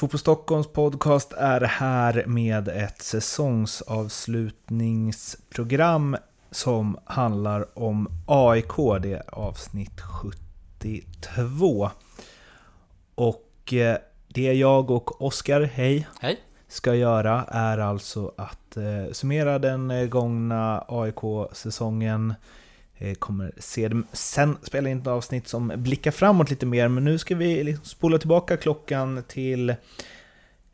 Fotboll Stockholms podcast är här med ett säsongsavslutningsprogram som handlar om AIK. Det är avsnitt 72. Och eh, det jag och Oskar, hej, Hej. ska göra är alltså att eh, summera den eh, gångna AIK-säsongen. Eh, kommer se dem, sen spela in ett avsnitt som blickar framåt lite mer, men nu ska vi liksom spola tillbaka klockan till...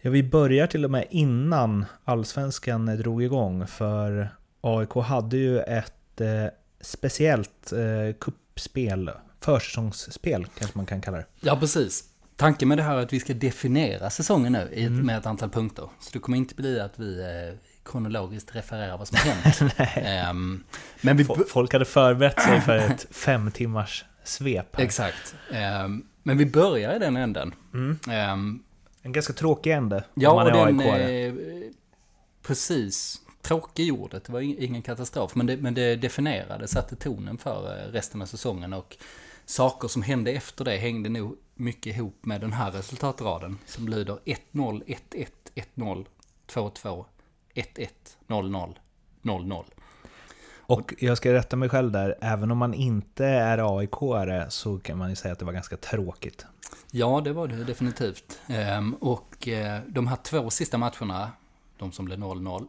Ja, vi börjar till och med innan Allsvenskan drog igång, för AIK hade ju ett eh, speciellt eh, kuppspel, försäsongsspel kanske man kan kalla det. Ja, precis. Tanken med det här är att vi ska definiera säsongen nu i Mm. med ett antal punkter. Så det kommer inte bli att vi eh, kronologiskt refererar vad som hänt. Ehm, men vi... Fo- Folk hade förberett sig för ett fem timmars svep här. Exakt. Ehm, men vi börjar i den änden. Mm. Ehm, En ganska tråkig ände ja, om man och är den... Eh, precis. Tråkig ordet, det var ing- ingen katastrof. Men det, men det definierade, satte tonen för eh, resten av säsongen. Och saker som hände efter det hängde nog mycket ihop med den här resultatraden. Som lyder 1-0, 1-1, 1-0, 2-2, 1-1, 0-0, 0-0. Och jag ska rätta mig själv där, även om man inte är AIK-are så kan man ju säga att det var ganska tråkigt. Ja, det var det definitivt. Ehm, och eh, de här två sista matcherna, de som blev 0-0,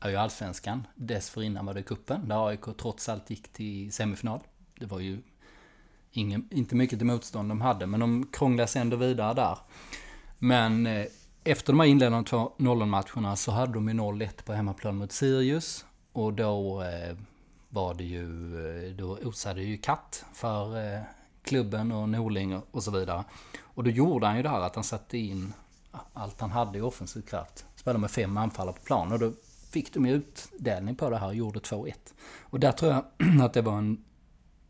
är ju allsvenskan. Dessförinnan var det kuppen där AIK trots allt gick till semifinal. Det var ju ingen, inte mycket till motstånd de hade, men de krånglade sig ändå vidare där. Men eh, efter de här inledande två 0-matcherna så hade de ju 0-1 på hemmaplan mot Sirius. Och då eh, var det ju, eh, då osade ju katt för eh, klubben och Norling och- och så vidare. Och då gjorde han ju det här att han satte in allt han hade i offensiv kraft. Spelade med fem anfallare på plan och då fick de ju utdelning på det här och gjorde 2-1. Och där tror jag att det var en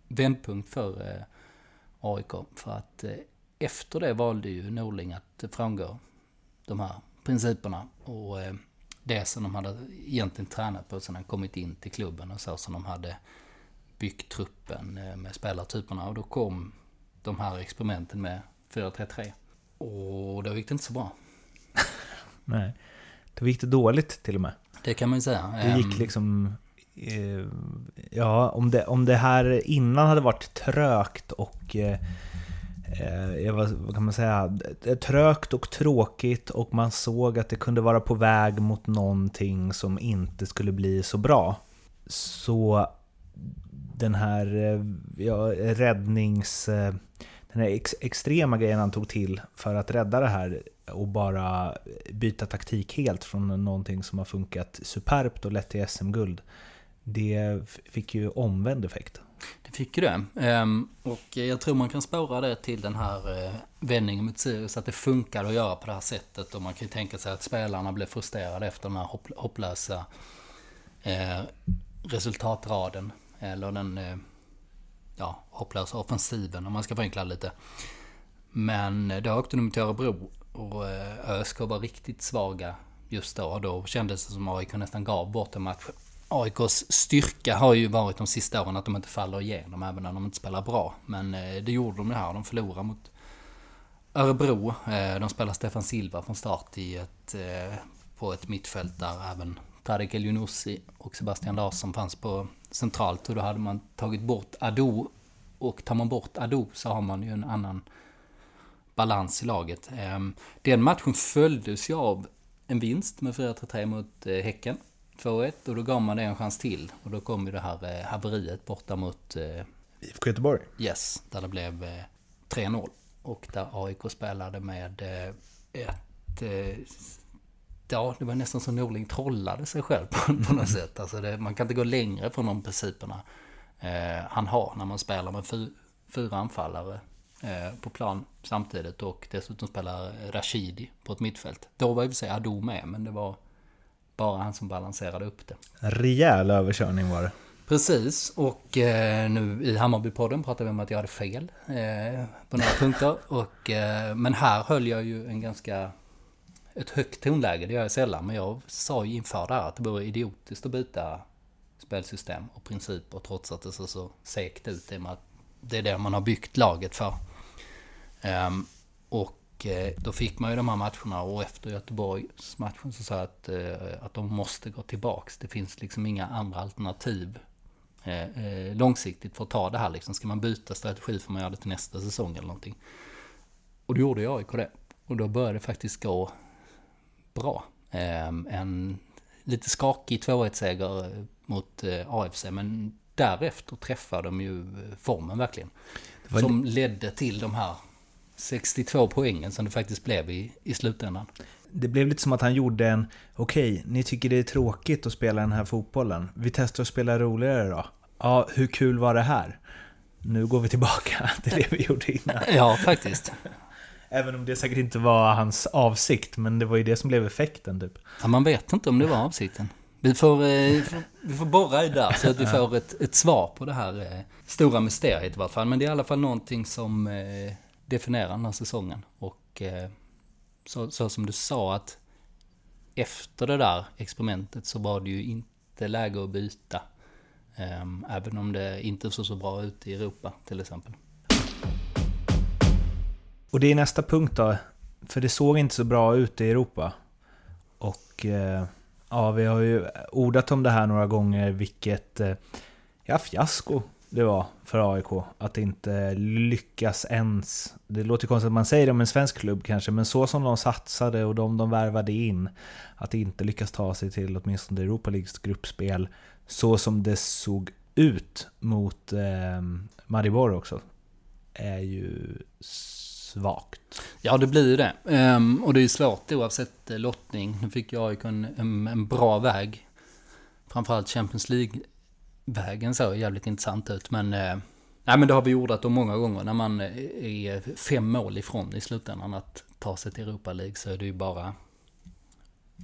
vändpunkt för eh, AIK. För att eh, efter det valde ju Norling att eh, frångå de här principerna. Och eh, det som de hade egentligen tränat på sedan han kommit in till klubben och så som de hade byggt truppen eh, med spelartyperna. Och då kom de här experimenten med 4-3-3. Och då gick det inte så bra. Nej. Då gick det dåligt till och med. Det kan man ju säga. Det gick Ehm, liksom... Eh, ja, om det, om det här innan hade varit trögt och... Eh, vad, vad kan man säga? Det Trögt och tråkigt och man såg att det kunde vara på väg mot någonting som inte skulle bli så bra. Så den här eh, ja, räddnings... eh, Den här ex, extrema grejen han tog till för att rädda det här och bara byta taktik helt från någonting som har funkat superbt och lett till SM-guld. Det fick ju omvänd effekt. Det fick ju det. Ehm, och jag tror man kan spåra det till den här eh, vändningen mot Sirius. Att det funkar att göra på det här sättet. Och man kan ju tänka sig att spelarna blev frustrerade efter den här hopplösa eh, resultatraden. Eller den eh, ja, hopplösa offensiven om man ska förenkla det lite. Men då åkte de till Örebro och ÖSK var riktigt svaga just då. Och då kändes det som AIK nästan gav bort en match. AIKs styrka har ju varit de sista åren att de inte faller igenom även när de inte spelar bra. Men eh, det gjorde de ju här. De förlorade mot Örebro. Eh, de spelar Stefan Silva från start i ett, eh, på ett mittfält där även Tarek El och Sebastian Larsson fanns på centralt. Och då hade man tagit bort Ado. Och tar man bort Ado så har man ju en annan balans i laget. Ehm, den matchen följdes ju av en vinst med 4-3 mot Häcken. 2-1 och då gav man det en chans till. Och då kom ju det här eh, haveriet borta mot eh, IFK Göteborg. Yes, där det blev eh, 3-0. Och där AIK spelade med eh, ett... Eh, ja, det var nästan som Norling trollade sig själv på, på något sätt. Alltså det, man kan inte gå längre från de principerna eh, han har när man spelar med fy, fyra anfallare eh, på plan samtidigt och dessutom spelar Rashidi på ett mittfält. Då var i och för sig Ado med, men det var bara han som balanserade upp det. En rejäl överkörning var det. Precis, och eh, nu i Hammarbypodden pratade vi om att jag hade fel eh, på några punkter. Och, eh, men här höll jag ju en ganska... Ett högt tonläge, det gör jag sällan. Men jag sa ju inför det här att det vore idiotiskt att byta spelsystem och principer trots att det ser så segt ut. I och med att det är det man har byggt laget för. Ehm, och Och eh, då fick man ju de här matcherna och efter Göteborgs matchen så sa jag att, eh, att de måste gå tillbaks. Det finns liksom inga andra alternativ eh, långsiktigt för att ta det här liksom. Ska man byta strategi får man göra det till nästa säsong eller någonting. Och då gjorde jag AIK det. Och då började det faktiskt gå bra. En lite skakig 2-1-seger mot AFC, men därefter träffade de ju formen verkligen. Som ledde till de här 62 poängen som det faktiskt blev i, i slutändan. Det blev lite som att han gjorde en, okej, okay, ni tycker det är tråkigt att spela den här fotbollen. Vi testar att spela roligare då. Ja, hur kul var det här? Nu går vi tillbaka till det vi gjorde innan. Ja, faktiskt. Även om det säkert inte var hans avsikt, men det var ju det som blev effekten typ. Ja, man vet inte om det var avsikten. Vi får, eh, vi får borra i där så att vi får ett, ett svar på det här eh, stora mysteriet i varje fall. Men det är i alla fall någonting som definiera den här säsongen. Och eh, så, så, som du sa att efter det där experimentet så var det ju inte läge att byta. Eh, även om det inte såg så bra ut i Europa till exempel. Och det är nästa punkt då. För det såg inte så bra ut i Europa. Och eh, ja, vi har ju ordat om det här några gånger, vilket eh, ja, fiasko det var för AIK. Att inte lyckas ens. Det låter konstigt att man säger det om en svensk klubb kanske, men så som de satsade och de de värvade in. Att inte lyckas ta sig till åtminstone Europa Leagues gruppspel. Så som det såg ut mot eh, Maribor också. Är ju svagt. Ja, det blir ju det. Um, och det är ju svårt oavsett eh, lottning. Nu fick jag AIK en, en, en bra väg. Framförallt Champions League vägen såg jävligt intressant ut. Men, eh, nej, men det har vi ordat om många gånger. När man är fem mål ifrån i slutändan att ta sig till Europa League så är det ju bara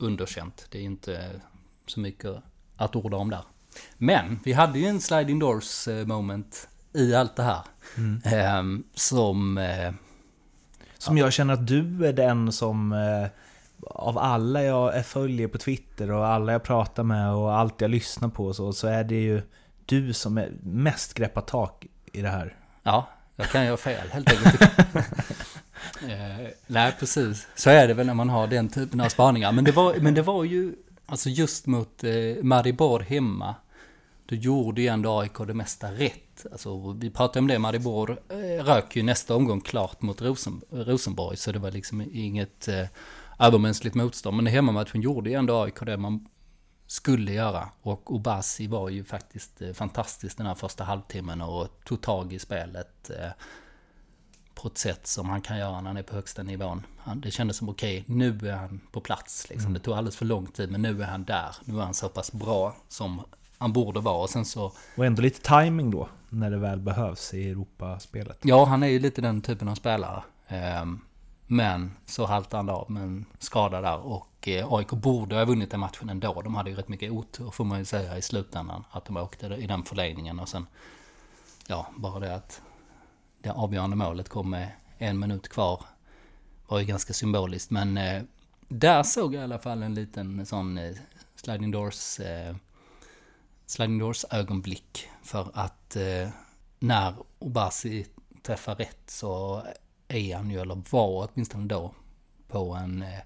underkänt. Det är inte så mycket att orda om där. Men vi hade ju en sliding doors eh, moment i allt det här. Mm. Eh, som... Eh, som jag känner att du är den som eh, av alla jag följer på Twitter och alla jag pratar med och allt jag lyssnar på så, så är det ju du som är mest greppat tak i det här. Ja, jag kan göra fel helt enkelt. eh, nej, precis. Så är det väl när man har den typen av spaningar. Men det var, men det var ju, alltså just mot eh, Maribor hemma, då gjorde ju ändå AIK det mesta rätt. Alltså, vi pratade om det, Maribor eh, rök ju nästa omgång klart mot Rosen, Rosenborg, så det var liksom inget eh, övermänskligt motstånd. Men i hemmamatchen gjorde ju ändå AIK det man skulle göra. Och Obasi var ju faktiskt eh, fantastisk den här första halvtimmen och tog tag i spelet eh, på ett sätt som han kan göra när han är på högsta nivån. det kändes som okej, okay, nu är han på plats. Liksom. Mm. Det tog alldeles för lång tid, men nu är han där. Nu är han så pass bra som han borde vara. Och sen så... Och ändå lite timing då, när det väl behövs i Europaspelet. Ja, han är ju lite den typen av spelare. Um, men så haltade han av med en skada där och eh, AIK borde ha vunnit den matchen ändå. De hade ju rätt mycket otur får man ju säga i slutändan. Att de åkte i den förlängningen och sen, ja, bara det att det avgörande målet kom med en minut kvar var ju ganska symboliskt. Men eh, där såg jag i alla fall en liten sån eh, sliding doors eh, sliding doors ögonblick. För att eh, när Obasi träffar rätt så är han ju, eller var åtminstone då, på en eh,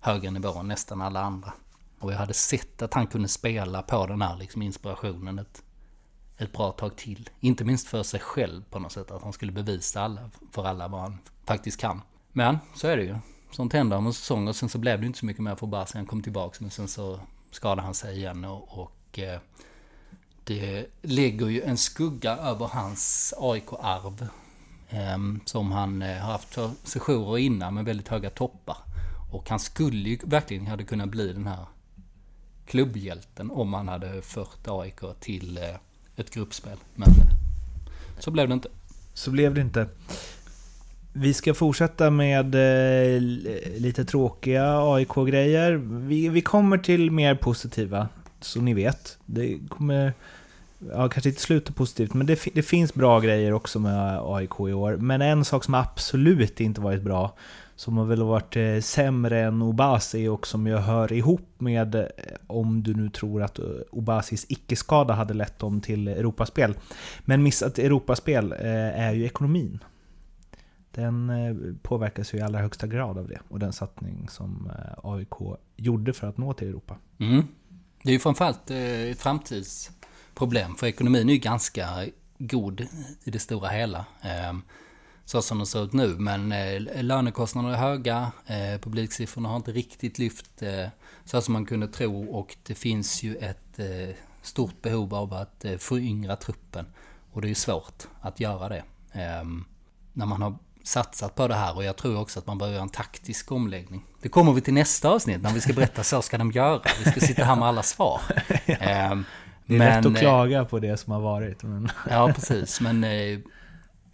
högre nivå än nästan alla andra. Och jag hade sett att han kunde spela på den här liksom inspirationen ett, ett bra tag till. Inte minst för sig själv på något sätt, att han skulle bevisa alla, för alla vad han faktiskt kan. Men så är det ju. Sånt händer om en säsong och sen så blev det inte så mycket mer för Barca. Han kom tillbaka men sen så skadade han sig igen och, och eh, det lägger ju en skugga över hans AIK-arv Ehm, som han eh, har haft sessioner innan med väldigt höga toppar. Och han skulle ju verkligen hade kunnat bli den här klubbhjälten om han hade fört AIK till eh, ett gruppspel. Men så blev det inte. Så blev det inte. Vi ska fortsätta med eh, lite tråkiga AIK-grejer. Vi, vi kommer till mer positiva, så ni vet. Det kommer ja, kanske inte slutar positivt, men det, det, finns bra grejer också med AIK i år. Men en sak som absolut inte varit bra, som har väl varit eh, sämre än Obasi och som jag hör ihop med, eh, om du nu tror att eh, Obasis icke-skada hade lett dem till Europaspel. Men missat Europaspel är ju ekonomin. den påverkas ju i allra högsta grad av det och den satsning som AIK gjorde för att nå till Europa. Mm. Det är ju framförallt ett framtids framtidsproblem för ekonomin är ju ganska god i det stora hela. Ehm, så som det ser ut nu. Men lönekostnaderna är höga, publiksiffrorna har inte riktigt lyft så som man kunde tro och det finns ju ett stort behov av att föryngra truppen. Och det är svårt att göra det. Ehm, när man har satsat på det här och jag tror också att man bör göra en taktisk omläggning. Det kommer vi till nästa avsnitt när vi ska berätta så ska de göra. Vi ska sitta här med alla svar. ja. Det är men, lätt att klaga på det som har varit. Men... ja, precis. Men eh,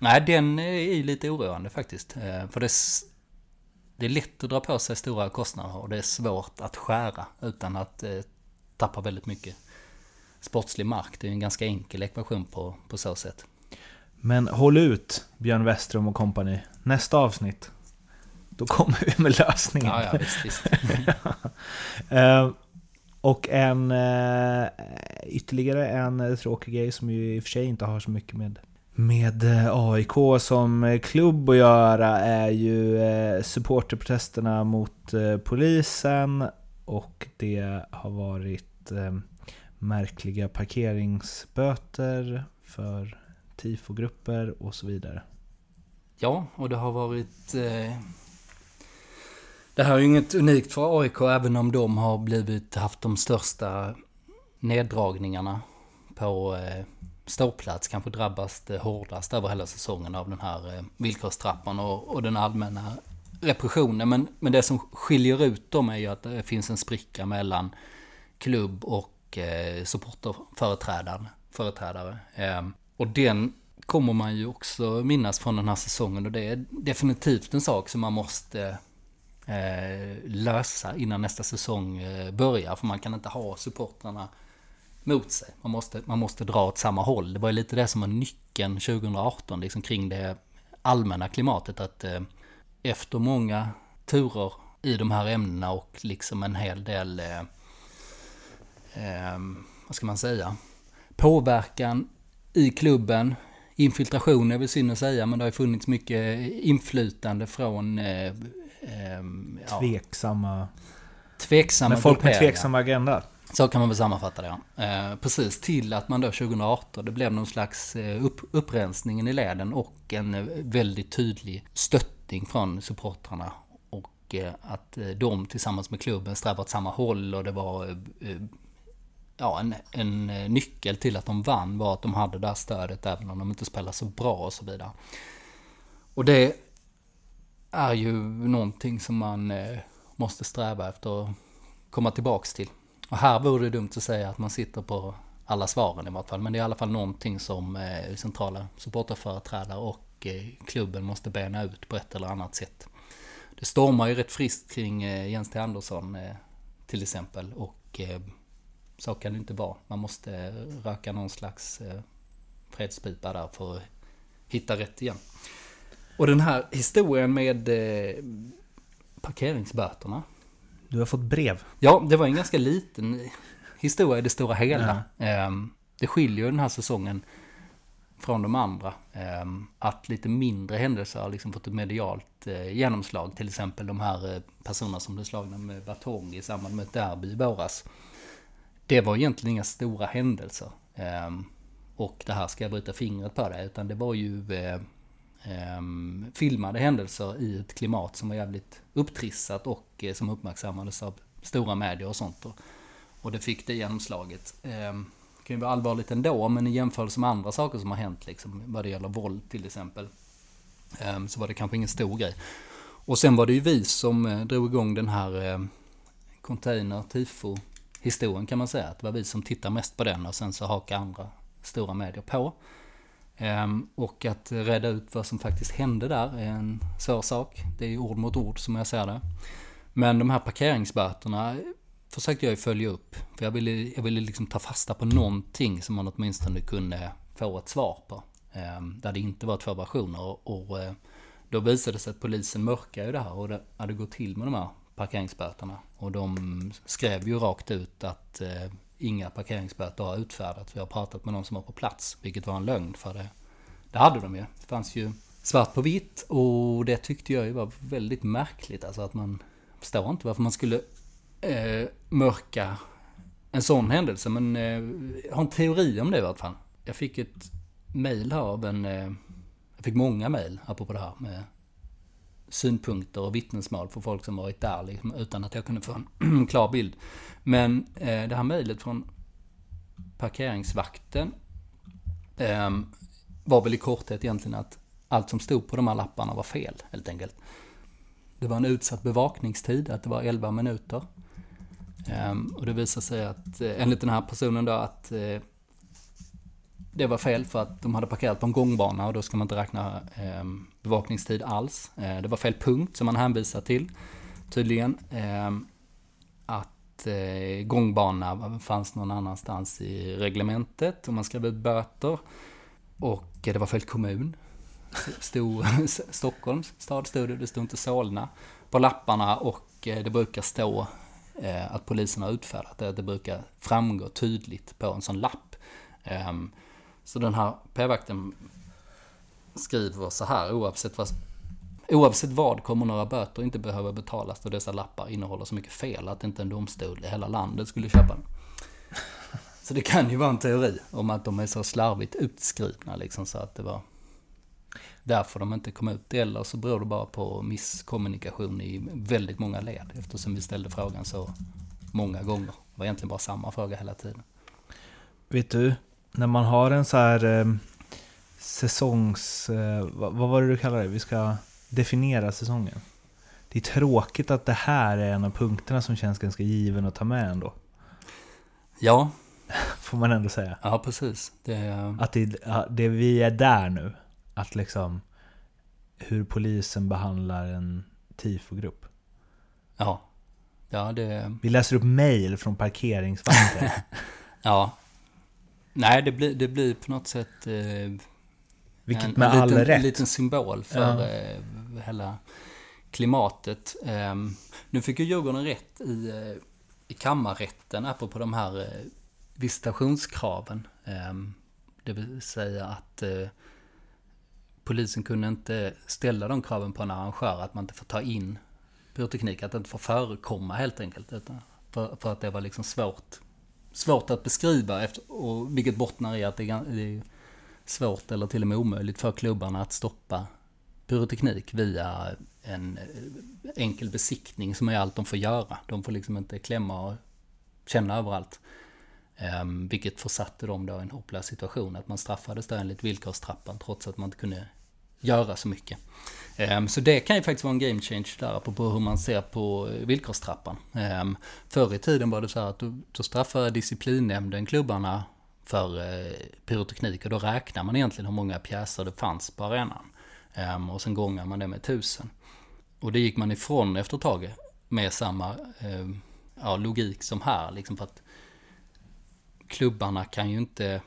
nej, den är lite oroande faktiskt. Eh, för det, det är lätt att dra på sig stora kostnader och det är svårt att skära utan att eh, tappa väldigt mycket sportslig mark. Det är en ganska enkel ekvation på, på så sätt. Men håll ut, Björn Westrom och kompani. Nästa avsnitt, då kommer vi med lösningen. Ja, ja, visst, visst. och en eh, ytterligare en tråkig grej som ju i och för sig inte har så mycket med med eh, AIK som klubb att göra är ju eh, supporterprotesterna mot polisen och det har varit märkliga parkeringsböter för tifogrupper och så vidare. Ja, och det har varit... Det här är ju inget unikt för AIK, även om de har blivit, haft de största neddragningarna på eh, ståplats. Kanske drabbas det eh, hårdast över hela säsongen av den här eh, villkorstrappan och, och den allmänna repressionen. Men, men det som skiljer ut dem är ju att det finns en spricka mellan klubb och eh, supporterföreträdare. Företrädare. Eh, och den kommer man ju också minnas från den här säsongen och det är definitivt en sak som man måste eh, Eh, lösa innan nästa säsong eh, börjar. För man kan inte ha supportrarna mot sig. Man måste, man måste dra åt samma håll. Det var ju lite det som var nyckeln 2018, liksom kring det allmänna klimatet. Att eh, efter många turer i de här ämnena och liksom en hel del, eh, eh, vad ska man säga, påverkan i klubben. Infiltration är väl synd att säga, men det har ju funnits mycket inflytande från... Eh, eh, ja, tveksamma... Tveksamma Men folk med tveksam agenda. Så kan man väl sammanfatta det, ja. Eh, precis till att man då 2018, det blev någon slags eh, upp, upprensningen i leden och en eh, väldigt tydlig stöttning från supportrarna. Och eh, att de tillsammans med klubben strävar åt samma håll och det var ja, en, en eh, nyckel till att de vann var att de hade det här stödet även om de inte spelade så bra och så vidare. Och det är ju någonting som man eh, måste sträva efter att komma tillbaks till. Och här vore det dumt att säga att man sitter på alla svaren i vart fall. Men det är i alla fall någonting som eh, centrala supporterföreträdare och eh, klubben måste bena ut på ett eller annat sätt. Det stormar ju rätt friskt kring Jens T. Andersson till exempel. Och så kan det inte vara. Man måste röka någon slags fredspipa där för att hitta rätt igen. Och den här historien med eh, parkeringsböterna. Du har fått brev. Ja, det var en ganska liten historia i det stora hela. Ja. Ehm, det skiljer ju den här säsongen från de andra. Ehm, att lite mindre händelser har liksom fått ett medialt eh, genomslag. Till exempel de här personerna som blev slagna med batong i samband med ett derby i våras det var egentligen inga stora händelser. Ehm, och det här ska jag bryta fingret på det, utan det var ju eh, Ehm, filmade händelser i ett klimat som var jävligt upptrissat och eh, som uppmärksammades av stora medier och sånt. Och det fick det genomslaget. Det kan ju vara allvarligt ändå, men i jämförelse med andra saker som har hänt, liksom, vad det gäller våld till exempel, ehm, så var det kanske ingen stor grej. Och sen var det ju vi som eh, drog igång den här container tifo historien kan man säga. Att det var vi som tittar mest på den och sen så hakar andra stora medier på. Ehm, och att reda ut vad som faktiskt hände där är en svår sak. Det är ju ord mot ord som jag ser det. Men de här parkeringsböterna försökte jag ju följa upp. För jag ville, jag ville liksom ta fasta på någonting som man åtminstone kunde få ett svar på. Ehm, där det inte var två versioner. Och eh, då visade det sig att polisen mörkade ju det här och det hade gått till med de här parkeringsböterna. Och de skrev ju rakt ut att eh, inga parkeringsböter har utfärdats. Vi har pratat med någon som var på plats, vilket var en lögn för det. Det hade de ju. Det fanns ju svart på vitt och det tyckte jag ju var väldigt märkligt. Alltså att man förstår inte varför man skulle eh, mörka en sån händelse. Men eh, jag har en teori om det i alla fall. Jag fick ett mail här av en... Eh, jag fick många mail apropå det här med synpunkter och vittnesmål för folk som varit där liksom, utan att jag kunde få en klar bild. Men eh, det här mejlet från parkeringsvakten eh, var väl i korthet egentligen att allt som stod på de här lapparna var fel, helt enkelt. Det var en utsatt bevakningstid, att det var 11 minuter. Eh, och det visade sig att, eh, enligt den här personen då, att eh, det var fel för att de hade parkerat på en gångbana och då ska man inte räkna eh, bevakningstid alls. Eh, det var fel punkt som man hänvisar till tydligen. Eh, att eh, gångbana fanns någon annanstans i reglementet och man skrev ut böter. Och eh, det var fel kommun. Stod, Stockholms stad stod det, det stod inte Solna på lapparna och eh, det brukar stå eh, att polisen har utfärdat det. Det brukar framgå tydligt på en sån lapp. Ehm, så den här p-vakten skriver så här, oavsett vad, oavsett vad kommer några böter inte behöva betalas då dessa lappar innehåller så mycket fel att inte en domstol i hela landet skulle köpa den. Så det kan ju vara en teori om att de är så slarvigt utskrivna liksom så att det var därför de inte kom ut. Eller så beror det bara på misskommunikation i väldigt många led eftersom vi ställde frågan så många gånger. Det var egentligen bara samma fråga hela tiden. Vet du, när man har en så här eh, säsongs... Eh, vad, vad var det du kallade det? Vi ska definiera säsongen. Det är tråkigt att det här är en av punkterna som känns ganska given att ta med ändå. Ja. Får man ändå säga. Ja, precis. Det... Att det, det vi är där nu. Att liksom hur polisen behandlar en tifogrupp. Ja. Ja, det... Vi läser upp mail från parkeringsvakter. ja, Nej, det blir, det blir på något sätt... Eh, Vilket en, med en all liten, rätt. En liten symbol för ja. eh, hela klimatet. Eh, nu fick ju Djurgården rätt i, eh, i kammarrätten, apropå de här eh, visitationskraven. Eh, det vill säga att eh, polisen kunde inte ställa de kraven på en arrangör, att man inte får ta in pyroteknik, att det inte får förekomma helt enkelt. För, för att det var liksom svårt svårt att beskriva, efter, och vilket bottnar i att det är svårt eller till och med omöjligt för klubbarna att stoppa pyroteknik via en eh, enkel besiktning som är allt de får göra. De får liksom inte klämma och känna överallt. Um, vilket försatte dem då i en hopplös situation, att man straffades då enligt villkorstrappan trots att man inte kunde göra så mycket. Ehm, så det kan ju faktiskt vara en game change där på hur man ser på eh, villkorstrappan. Ehm, förr i tiden var det så här att då straffade disciplinnämnden klubbarna för eh, pyroteknik och då räknar man egentligen hur många pjäser det fanns på arenan. Ehm, och sen gångar man det med tusen. Och det gick man ifrån efter ett tag med samma ja, logik som här. Liksom för att klubbarna kan ju inte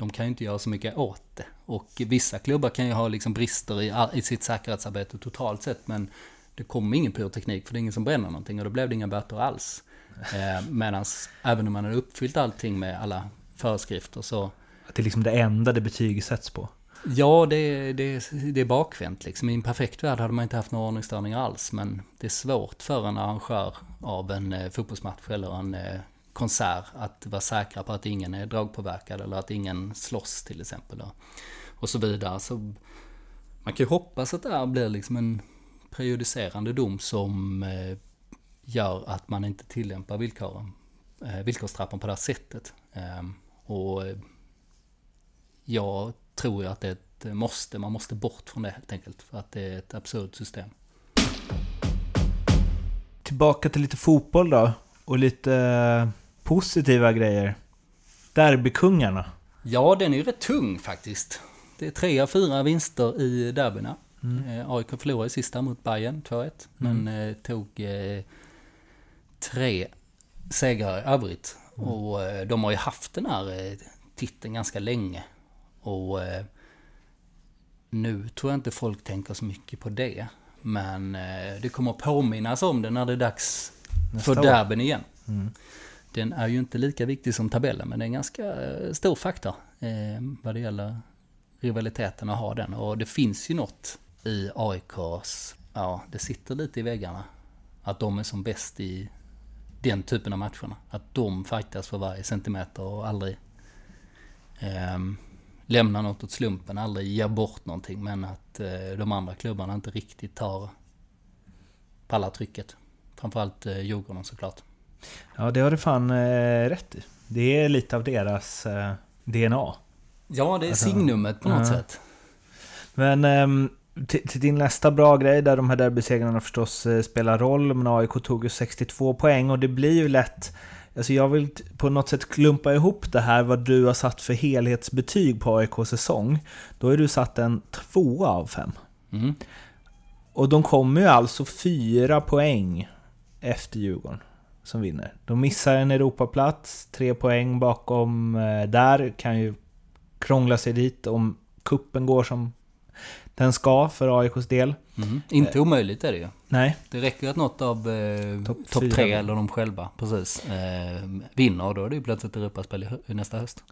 de kan ju inte göra så mycket åt det. Och vissa klubbar kan ju ha liksom brister i, i sitt säkerhetsarbete totalt sett, men det kommer ingen pyroteknik för det är ingen som bränner någonting och då blev det inga böter alls. Eh, Medan även om man har uppfyllt allting med alla föreskrifter så... Att det är liksom det enda det betygsätts på? Ja, det, det, det är bakvänt liksom. I en perfekt värld hade man inte haft några ordningsstörningar alls, men det är svårt för en arrangör av en eh, fotbollsmatch eller en eh, konsert att vara säkra på att ingen är dragpåverkad eller att ingen slåss till exempel. Och så vidare. Så man kan ju hoppas att det här blir liksom en prejudicerande dom som eh, gör att man inte tillämpar villkoren, eh, villkorstrappan på det här sättet. Ehm, och eh, jag tror ju att det är ett måste, man måste bort från det helt enkelt. För att det är ett absurt system. Tillbaka till lite fotboll då. Och lite positiva grejer. Derbykungarna. Ja, den är ju rätt tung faktiskt. Det är tre av fyra vinster i derbyna. Mm. Eh, AIK förlorade i sista mot Bayern 2-1. Men mm. eh, tog eh, tre segrar i övrigt. Mm. Och de har ju haft den här titeln ganska länge. Och nu tror jag inte folk tänker så mycket på det. Men det kommer påminnas om det när det är dags Nästa för derbyn igen. Mm. Den är ju inte lika viktig som tabellen, men det är en ganska eh, stor faktor eh, vad det gäller rivaliteten att ha den. Och det finns ju något i AIKs, ja det sitter lite i väggarna. Att de är som bäst i den typen av matcherna. Att de fightas för varje centimeter och aldrig eh, lämnar något åt slumpen, aldrig ger bort någonting. Men att eh, de andra klubbarna inte riktigt tar pallartrycket. Framförallt eh, Djurgården såklart. Ja, det har du fan eh, rätt i. Det är lite av deras eh, DNA. Ja, det är alltså, signumet på något ja. sätt. Men eh, till, till, din nästa bra grej, där de här derbysegrarna förstås eh, spelar roll, men AIK tog ju 62 poäng och det blir ju lätt Alltså jag vill på något sätt klumpa ihop det här, vad du har satt för helhetsbetyg på AIKs säsong. Då har du satt en tvåa av fem. Mm. Och de kommer ju alltså fyra poäng efter Djurgården som vinner. De missar en Europaplats, tre poäng bakom eh, där, kan ju krångla sig dit om kuppen går som den ska för AIKs del. Mm. Inte eh, omöjligt är det ju. Nej. Det räcker ju att något av eh, topp top tre eller de själva precis eh, vinner och då är det ju plötsligt Europaspel nästa höst.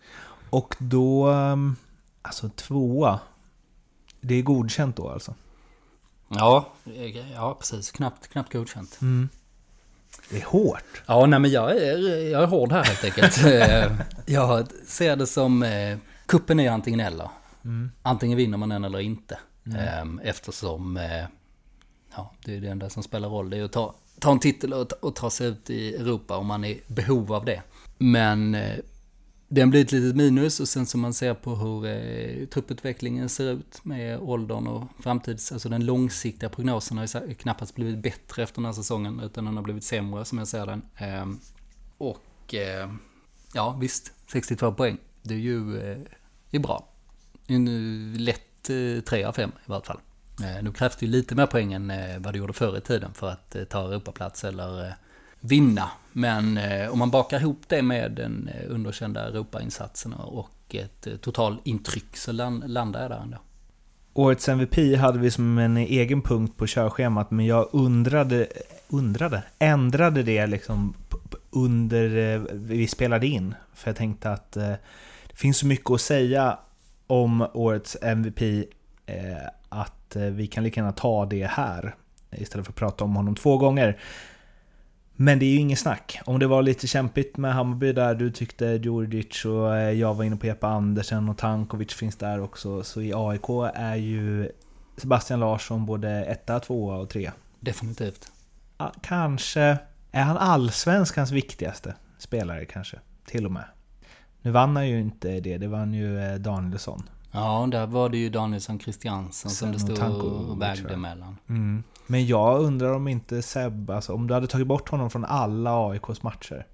Och då, ehm, alltså tvåa, det är godkänt då alltså? Ja, ja precis. Knappt, knappt godkänt. Mm. Det är hårt. Ja, nej men jag är, jag är hård här helt enkelt. Eh, jag ser det som, eh, kuppen är antingen eller. Mm. Antingen vinner man den eller inte. Mm. Ehm, eftersom, eh, ja, det är det enda som spelar roll. Det är att ta, ta en titel och, och ta sig ut i Europa om man är i behov av det. Men den blir ett litet minus och sen som man ser på hur eh, trupputvecklingen ser ut med åldern och framtids, alltså den långsiktiga prognosen har ju knappast blivit bättre efter den här säsongen utan den har blivit sämre som jag ser den. Eh, och eh, ja visst, 62 poäng, det är ju eh, är bra. En lätt eh, 3 av 5 i vart fall. Eh, nu krävs det ju lite mer poäng än eh, vad det gjorde förr i tiden för att eh, ta Europaplats eller eh, vinna. Men eh, om man bakar ihop det med den eh, underkända Europainsatsen och ett eh, totalintryck så land, landar jag där ändå. Årets MVP hade vi som en egen punkt på körschemat, men jag undrade, undrade, ändrade det liksom under eh, vi spelade in. För jag tänkte att det finns så mycket att säga om årets MVP att vi kan lika gärna ta det här istället för att prata om honom två gånger. Men det är ju ingen snack. Om det var lite kämpigt med Hammarby där, du tyckte Djurdjic och eh, jag var inne på Jeppe Andersen och Tankovic finns där också. Så i AIK är ju Sebastian Larsson både etta, tvåa och tre. Definitivt. Ja, kanske är han allsvenskans viktigaste spelare kanske, till och med. Nu vann han ju inte det, det vann ju eh, Danielsson. Ja, där var det ju Danielsson Christiansen som det stod och vägde mellan. Mm. Men jag undrar om inte Seb, alltså, om du hade tagit bort honom från alla AIKs matcher.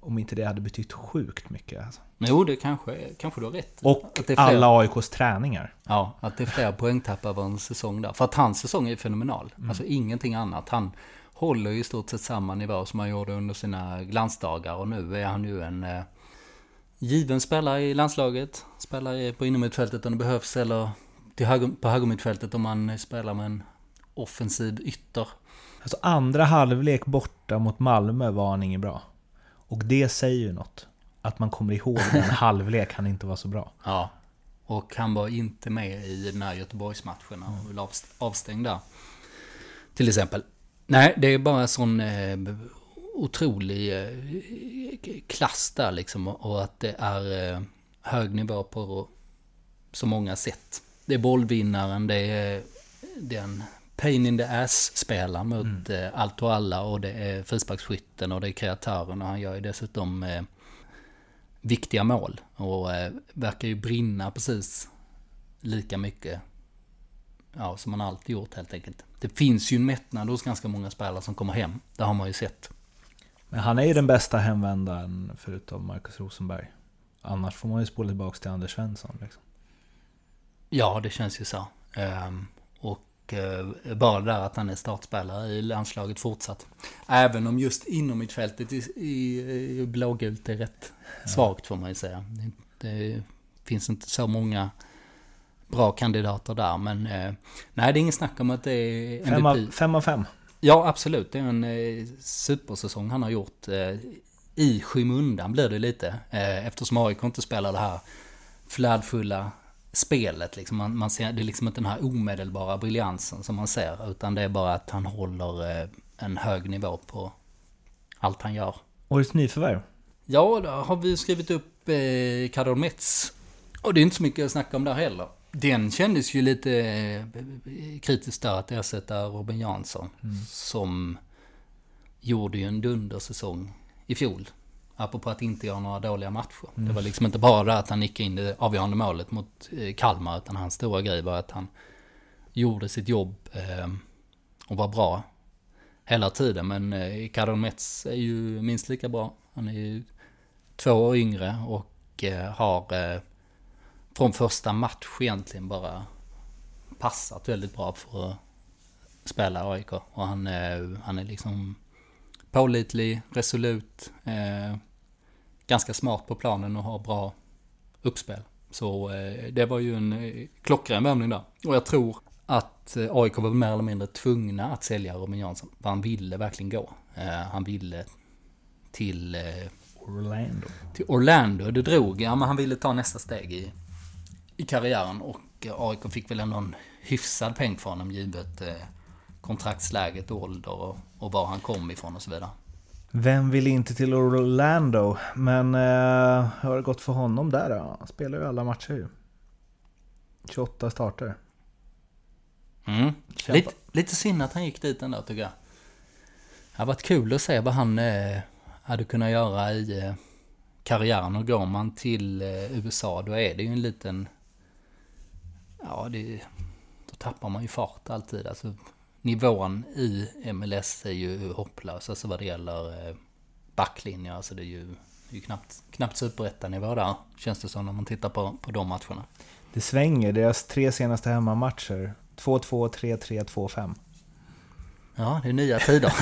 Om inte det hade betytt sjukt mycket. Alltså. Jo, det kanske, kanske du har rätt. Och alla AIKs träningar. Ja, att det är fler poängtapp över en säsong där. För att hans säsong är fenomenal. Mm. Alltså ingenting annat. Han håller ju i stort sett samma nivå som han gjorde under sina glansdagar. Och nu är han ju en eh, given spelare i landslaget. Spelar på innermittfältet om det behövs. Eller höger, på högermittfältet om man spelar med en offensiv ytter. Alltså andra halvlek borta mot Malmö var han inget bra. Och det säger ju något. Att man kommer ihåg den halvlek han inte var så bra. Ja. Och han var inte med i den här Göteborgsmatchen och blev avstängd där. Till exempel. Nej, det är bara sån eh, otrolig eh, klass där liksom. Och att det är eh, hög nivå på så många sätt. Det är bollvinnaren, det är den pain in the ass-spelaren mot mm. eh, allt och alla och det är frisparksskytten och det är kreatören och han gör ju dessutom viktiga mål och verkar ju brinna precis lika mycket ja, som han alltid gjort helt enkelt. Det finns ju en mättnad hos ganska många spelare som kommer hem. Det har man ju sett. Men han är ju den bästa hemvändaren förutom Marcus Rosenberg. Annars får man ju spola tillbaka till Anders Svensson. Liksom. Ja, det känns ju så. Um, och eh, bara där att han är startspelare i landslaget fortsatt. Även om just inom mittfältet i, i, i blågult är rätt ja. svagt får man ju säga. Det finns inte så många bra kandidater där. Men eh, nej, det är ingen snack om att det är MVP. Fem av fem. Av fem. Ja, absolut. Det är en eh, supersäsong han har gjort. Eh, I skymundan blir det lite. Eh, eftersom AIK inte spelar det här flärdfulla spelet. Liksom. Man, man ser, det är liksom inte den här omedelbara briljansen som man ser. Utan det är bara att han håller eh, en hög nivå på allt han gör. Årets nyförvärv? Ja, då har vi skrivit upp eh, Karol Metz. Och det är inte så mycket att snacka om där heller. Den kändes ju lite eh, kritiskt där att ersätta Robin Jansson. Mm. Som gjorde ju en dundersäsong i fjol. Apropå att inte göra några dåliga matcher. Mm. Det var liksom inte bara att han nickade in det avgörande målet mot eh, Kalmar. Utan hans stora grej var att han gjorde sitt jobb eh, och var bra hela tiden. Men Karol Metz är ju minst lika bra. Han är ju två år yngre och har från första match egentligen bara passat väldigt bra för att spela AIK. Och han, är, han är liksom pålitlig, resolut, eh, ganska smart på planen och har bra uppspel. Så eh, det var ju en eh, klockren värvning där. Och jag tror att eh, AIK var mer eller mindre tvungna att sälja Robin Jansson. För han ville verkligen gå. Eh, han ville till... Eh, Orlando. Till Orlando. Det drog, ja men han ville ta nästa steg i, i karriären. Och AIK fick väl ändå en hyfsad peng för honom givet kontraktsläget, ålder och, var han kom ifrån och så vidare. Vem vill inte till Orlando? Men eh, hur har det gått för honom där då? Han spelar ju alla matcher ju. 28 starter. Mm. Lite, lite synd att han gick dit ändå tycker jag. Det har varit kul att se vad han eh, hade kunnat göra i eh, karriären. Och går man till eh, USA då är det ju en liten... Ja, det, då tappar man ju fart alltid. Alltså, nivån i MLS är ju hopplös. Alltså vad det gäller eh, backlinjer. Alltså det är ju, det är ju knappt, knappt superettanivå där. Känns det som när man tittar på, på de matcherna. Det svänger. Deras tre senaste hemmamatcher 2-2, 3-3, 2-5. Ja, det är nya tider.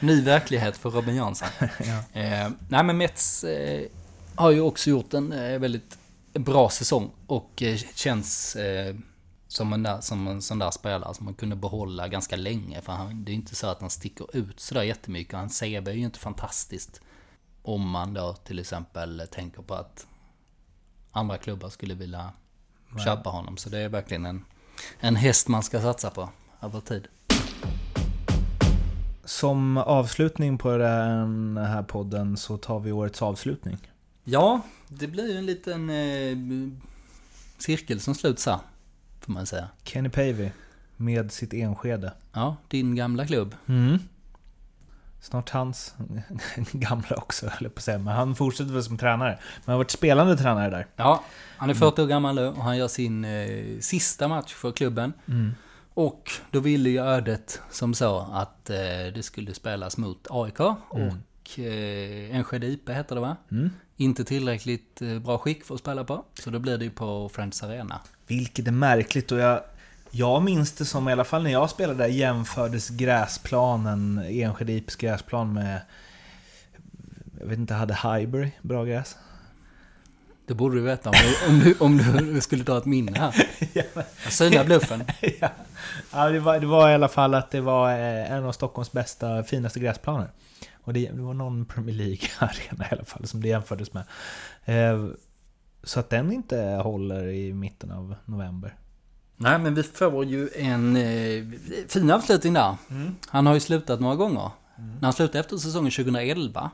Ny verklighet för Robin Jansson. ja. eh, nej men Mets eh, har ju också gjort en eh, väldigt bra säsong och eh, känns eh, som en, där, som en sån där spelare som man kunde behålla ganska länge. För han, det är inte så att han sticker ut sådär jättemycket. Hans CV är ju inte fantastiskt. Om man då till exempel tänker på att andra klubbar skulle vilja Nej. köpa honom. Så det är verkligen en en häst man ska satsa på över tid. Som avslutning på den här podden så tar vi årets avslutning. Ja, det blir ju en liten eh, cirkel som sluts här, får man säga. Kenny Pavey med sitt Enskede. Ja, din gamla klubb. Mm. Snart hans gamla också, höll jag på att säga. Men han fortsätter väl som tränare. Men han har varit spelande tränare där. Ja, han är 40 år gammal nu och han gör sin eh, sista match för klubben. Mm. Och då ville ju ödet som så att eh, det skulle spelas mot AIK mm. och eh, Enskede IP heter det va? Mm. Inte tillräckligt eh, bra skick för att spela på. Så då blir det ju på Friends Arena. Vilket är märkligt och jag jag minns det som, i alla fall när jag spelade där, jämfördes gräsplanen, Enskede IPs gräsplan med... Jag vet inte, hade Highbury bra gräs? Det borde du veta om du, om du, om du skulle ta ett minne här. ja, Syna bluffen. ja, ja det, var, det var i alla fall att det var eh, en av Stockholms bästa, finaste gräsplaner. Och det, det var någon Premier League-arena i alla fall som det jämfördes med. Eh, så att den inte håller i mitten av november. Nej, men vi får ju en eh, fin avslutning där. Mm. Han har ju slutat några gånger. Mm. När han slutade efter säsongen 2011,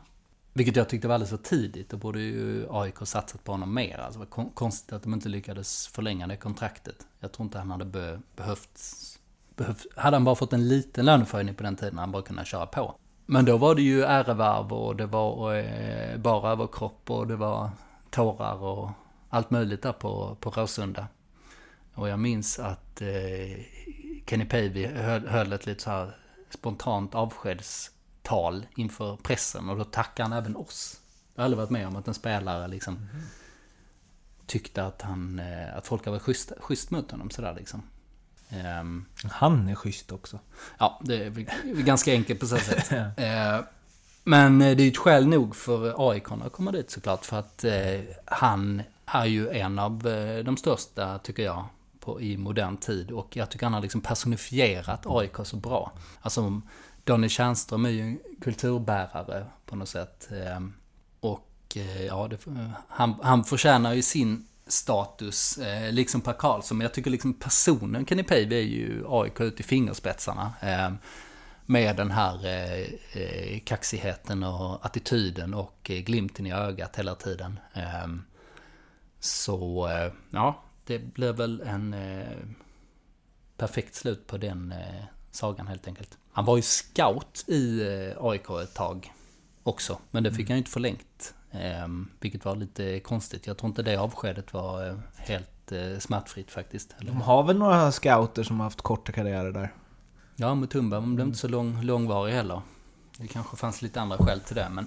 vilket jag tyckte var alldeles för tidigt, då borde ju AIK satsat på honom mer. Alltså, det var konstigt att de inte lyckades förlänga det kontraktet. Jag tror inte han hade be behövt, behövt... Hade han bara fått en liten löneförhöjning på den tiden, hade han bara kunnat köra på. Men då var det ju ärevarv och det var eh, bara överkropp och det var tårar och allt möjligt där på, på Råsunda. Och jag minns att eh, Kenny Pavey höll, höll ett lite så här spontant avskedstal inför pressen. Och då tackade han även oss. Jag har aldrig varit med om att en spelare liksom mm. tyckte att, han, eh, att folk varit schysst, schysst mot honom. Sådär liksom. Um, han är schysst också. Ja, det är ganska enkelt på så sätt. uh, men det är ett skäl nog för AIK att komma dit såklart. För att uh, han är ju en av de största, tycker jag, på, i modern tid. Och jag tycker han har liksom personifierat AIK så bra. Alltså, Donny Tjärnström är ju en kulturbärare på något sätt. Ehm, och eh, ja, det, han, han förtjänar ju sin status, eh, liksom Per Karlsson. Men jag tycker liksom personen Kenny Pavey är ju AIK ut i fingerspetsarna. Eh, med den här eh, eh, kaxigheten och attityden och eh, glimten i ögat hela tiden. Eh, så, eh, ja, det blev väl en perfekt slut på den sagan helt enkelt. Han var ju scout i AIK ett tag också, men det fick mm. han ju inte förlängt. Vilket var lite konstigt. Jag tror inte det avskedet var helt smärtfritt faktiskt. De har väl några scouter som har haft korta karriärer där? Ja, Mutumba blev inte så lång, långvarig heller. Det kanske fanns lite andra skäl till det, men...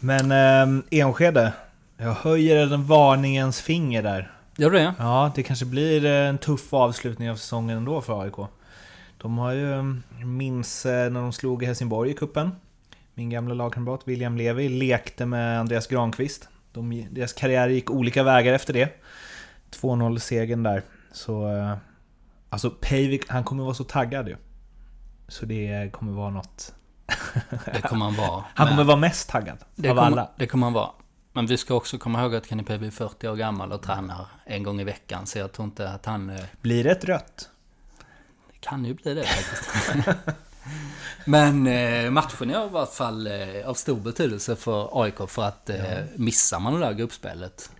Men eh, Enskede, jag höjer en varningens finger där. Gör du det? Ja, det kanske blir en tuff avslutning av säsongen ändå för AIK. De har ju, minns eh, när de slog Helsingborg i kuppen. Min gamla lagkamrat William Levi lekte med Andreas Granqvist. De, deras karriär gick olika vägar efter det. 2-0 segern där. Så... Eh, alltså Peivik, han kommer vara så taggad ju. Så det kommer vara något... det kommer han vara. Han kommer vara mest taggad det av kommer, alla. Det kommer han vara. Men vi ska också komma ihåg att Kenny Pebe är 40 år gammal och tränar en gång i veckan. Så jag tror inte att han... Eh, Blir det ett rött? Det kan ju bli det faktiskt. Men eh, matchen är i alla fall eh, av stor betydelse för AIK för att eh, missar man det där gruppspelet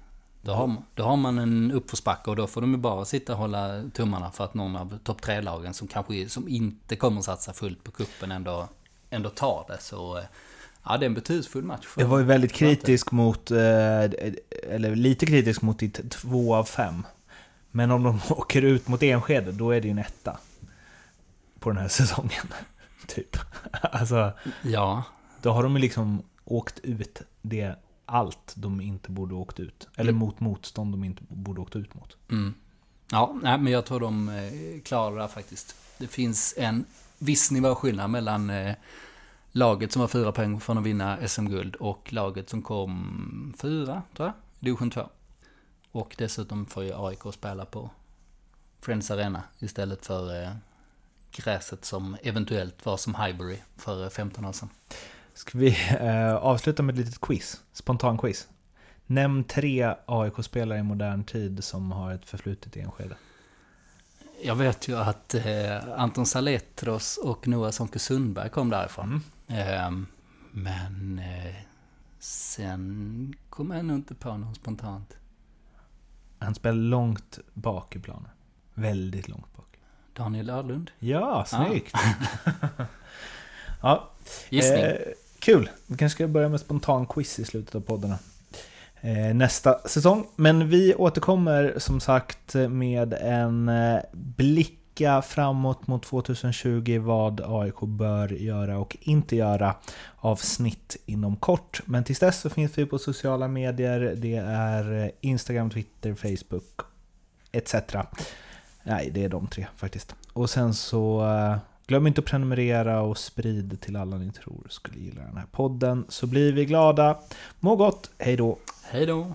då har, då har man en uppförsbacke och då får de ju bara sitta och hålla tummarna för att någon av topp tre-lagen som kanske som inte kommer att satsa fullt på kuppen ändå, ändå tar det. Så ja, det är en betydelsefull match. Jag var ju väldigt kritisk mot, eh, eller lite kritisk mot ditt två av fem. Men om de åker ut mot Enskede, då är det ju en etta. På den här säsongen. typ. Alltså, ja. Då har de liksom åkt ut det allt de inte borde åkt ut. Eller mm. mot motstånd de inte borde åkt ut mot. Mm. Ja, nej, men jag tror de eh, klarar faktiskt. Det finns en viss nivåskillnad mellan eh, laget som har fyra poäng från att vinna SM-guld och laget som kom fyra, tror jag, division 2. Och dessutom får ju AIK spela på Friends Arena istället för eh, gräset som eventuellt var som Highbury för 15 år sedan. Ska vi eh, avsluta med ett litet quiz? Spontan quiz. Nämn tre AIK-spelare i modern tid som har ett förflutet i Enskede. Jag vet ju att eh, Anton Saletros och Noah Sonke Sundberg kom därifrån. Mm. Eh, men eh, sen kom jag nog inte på någon spontant. Han spelar långt bak i planen. Väldigt långt bak. Daniel Öhrlund. Ja, snyggt! Ja. ja. Gissning. Eh, Kul! Vi kanske ska börja med spontan quiz i slutet av poddarna. Eh, nästa säsong. Men vi återkommer som sagt med en eh, blicka framåt mot 2020 vad AIK bör göra och inte göra avsnitt inom kort. Men tills dess så finns vi på sociala medier. Det är eh, Instagram, Twitter, Facebook etc. Nej, det är de tre faktiskt. Och sen så eh, Glöm inte att prenumerera och sprid till alla ni tror skulle gilla den här podden. Så blir vi glada. Må gott, hej då! Hej då!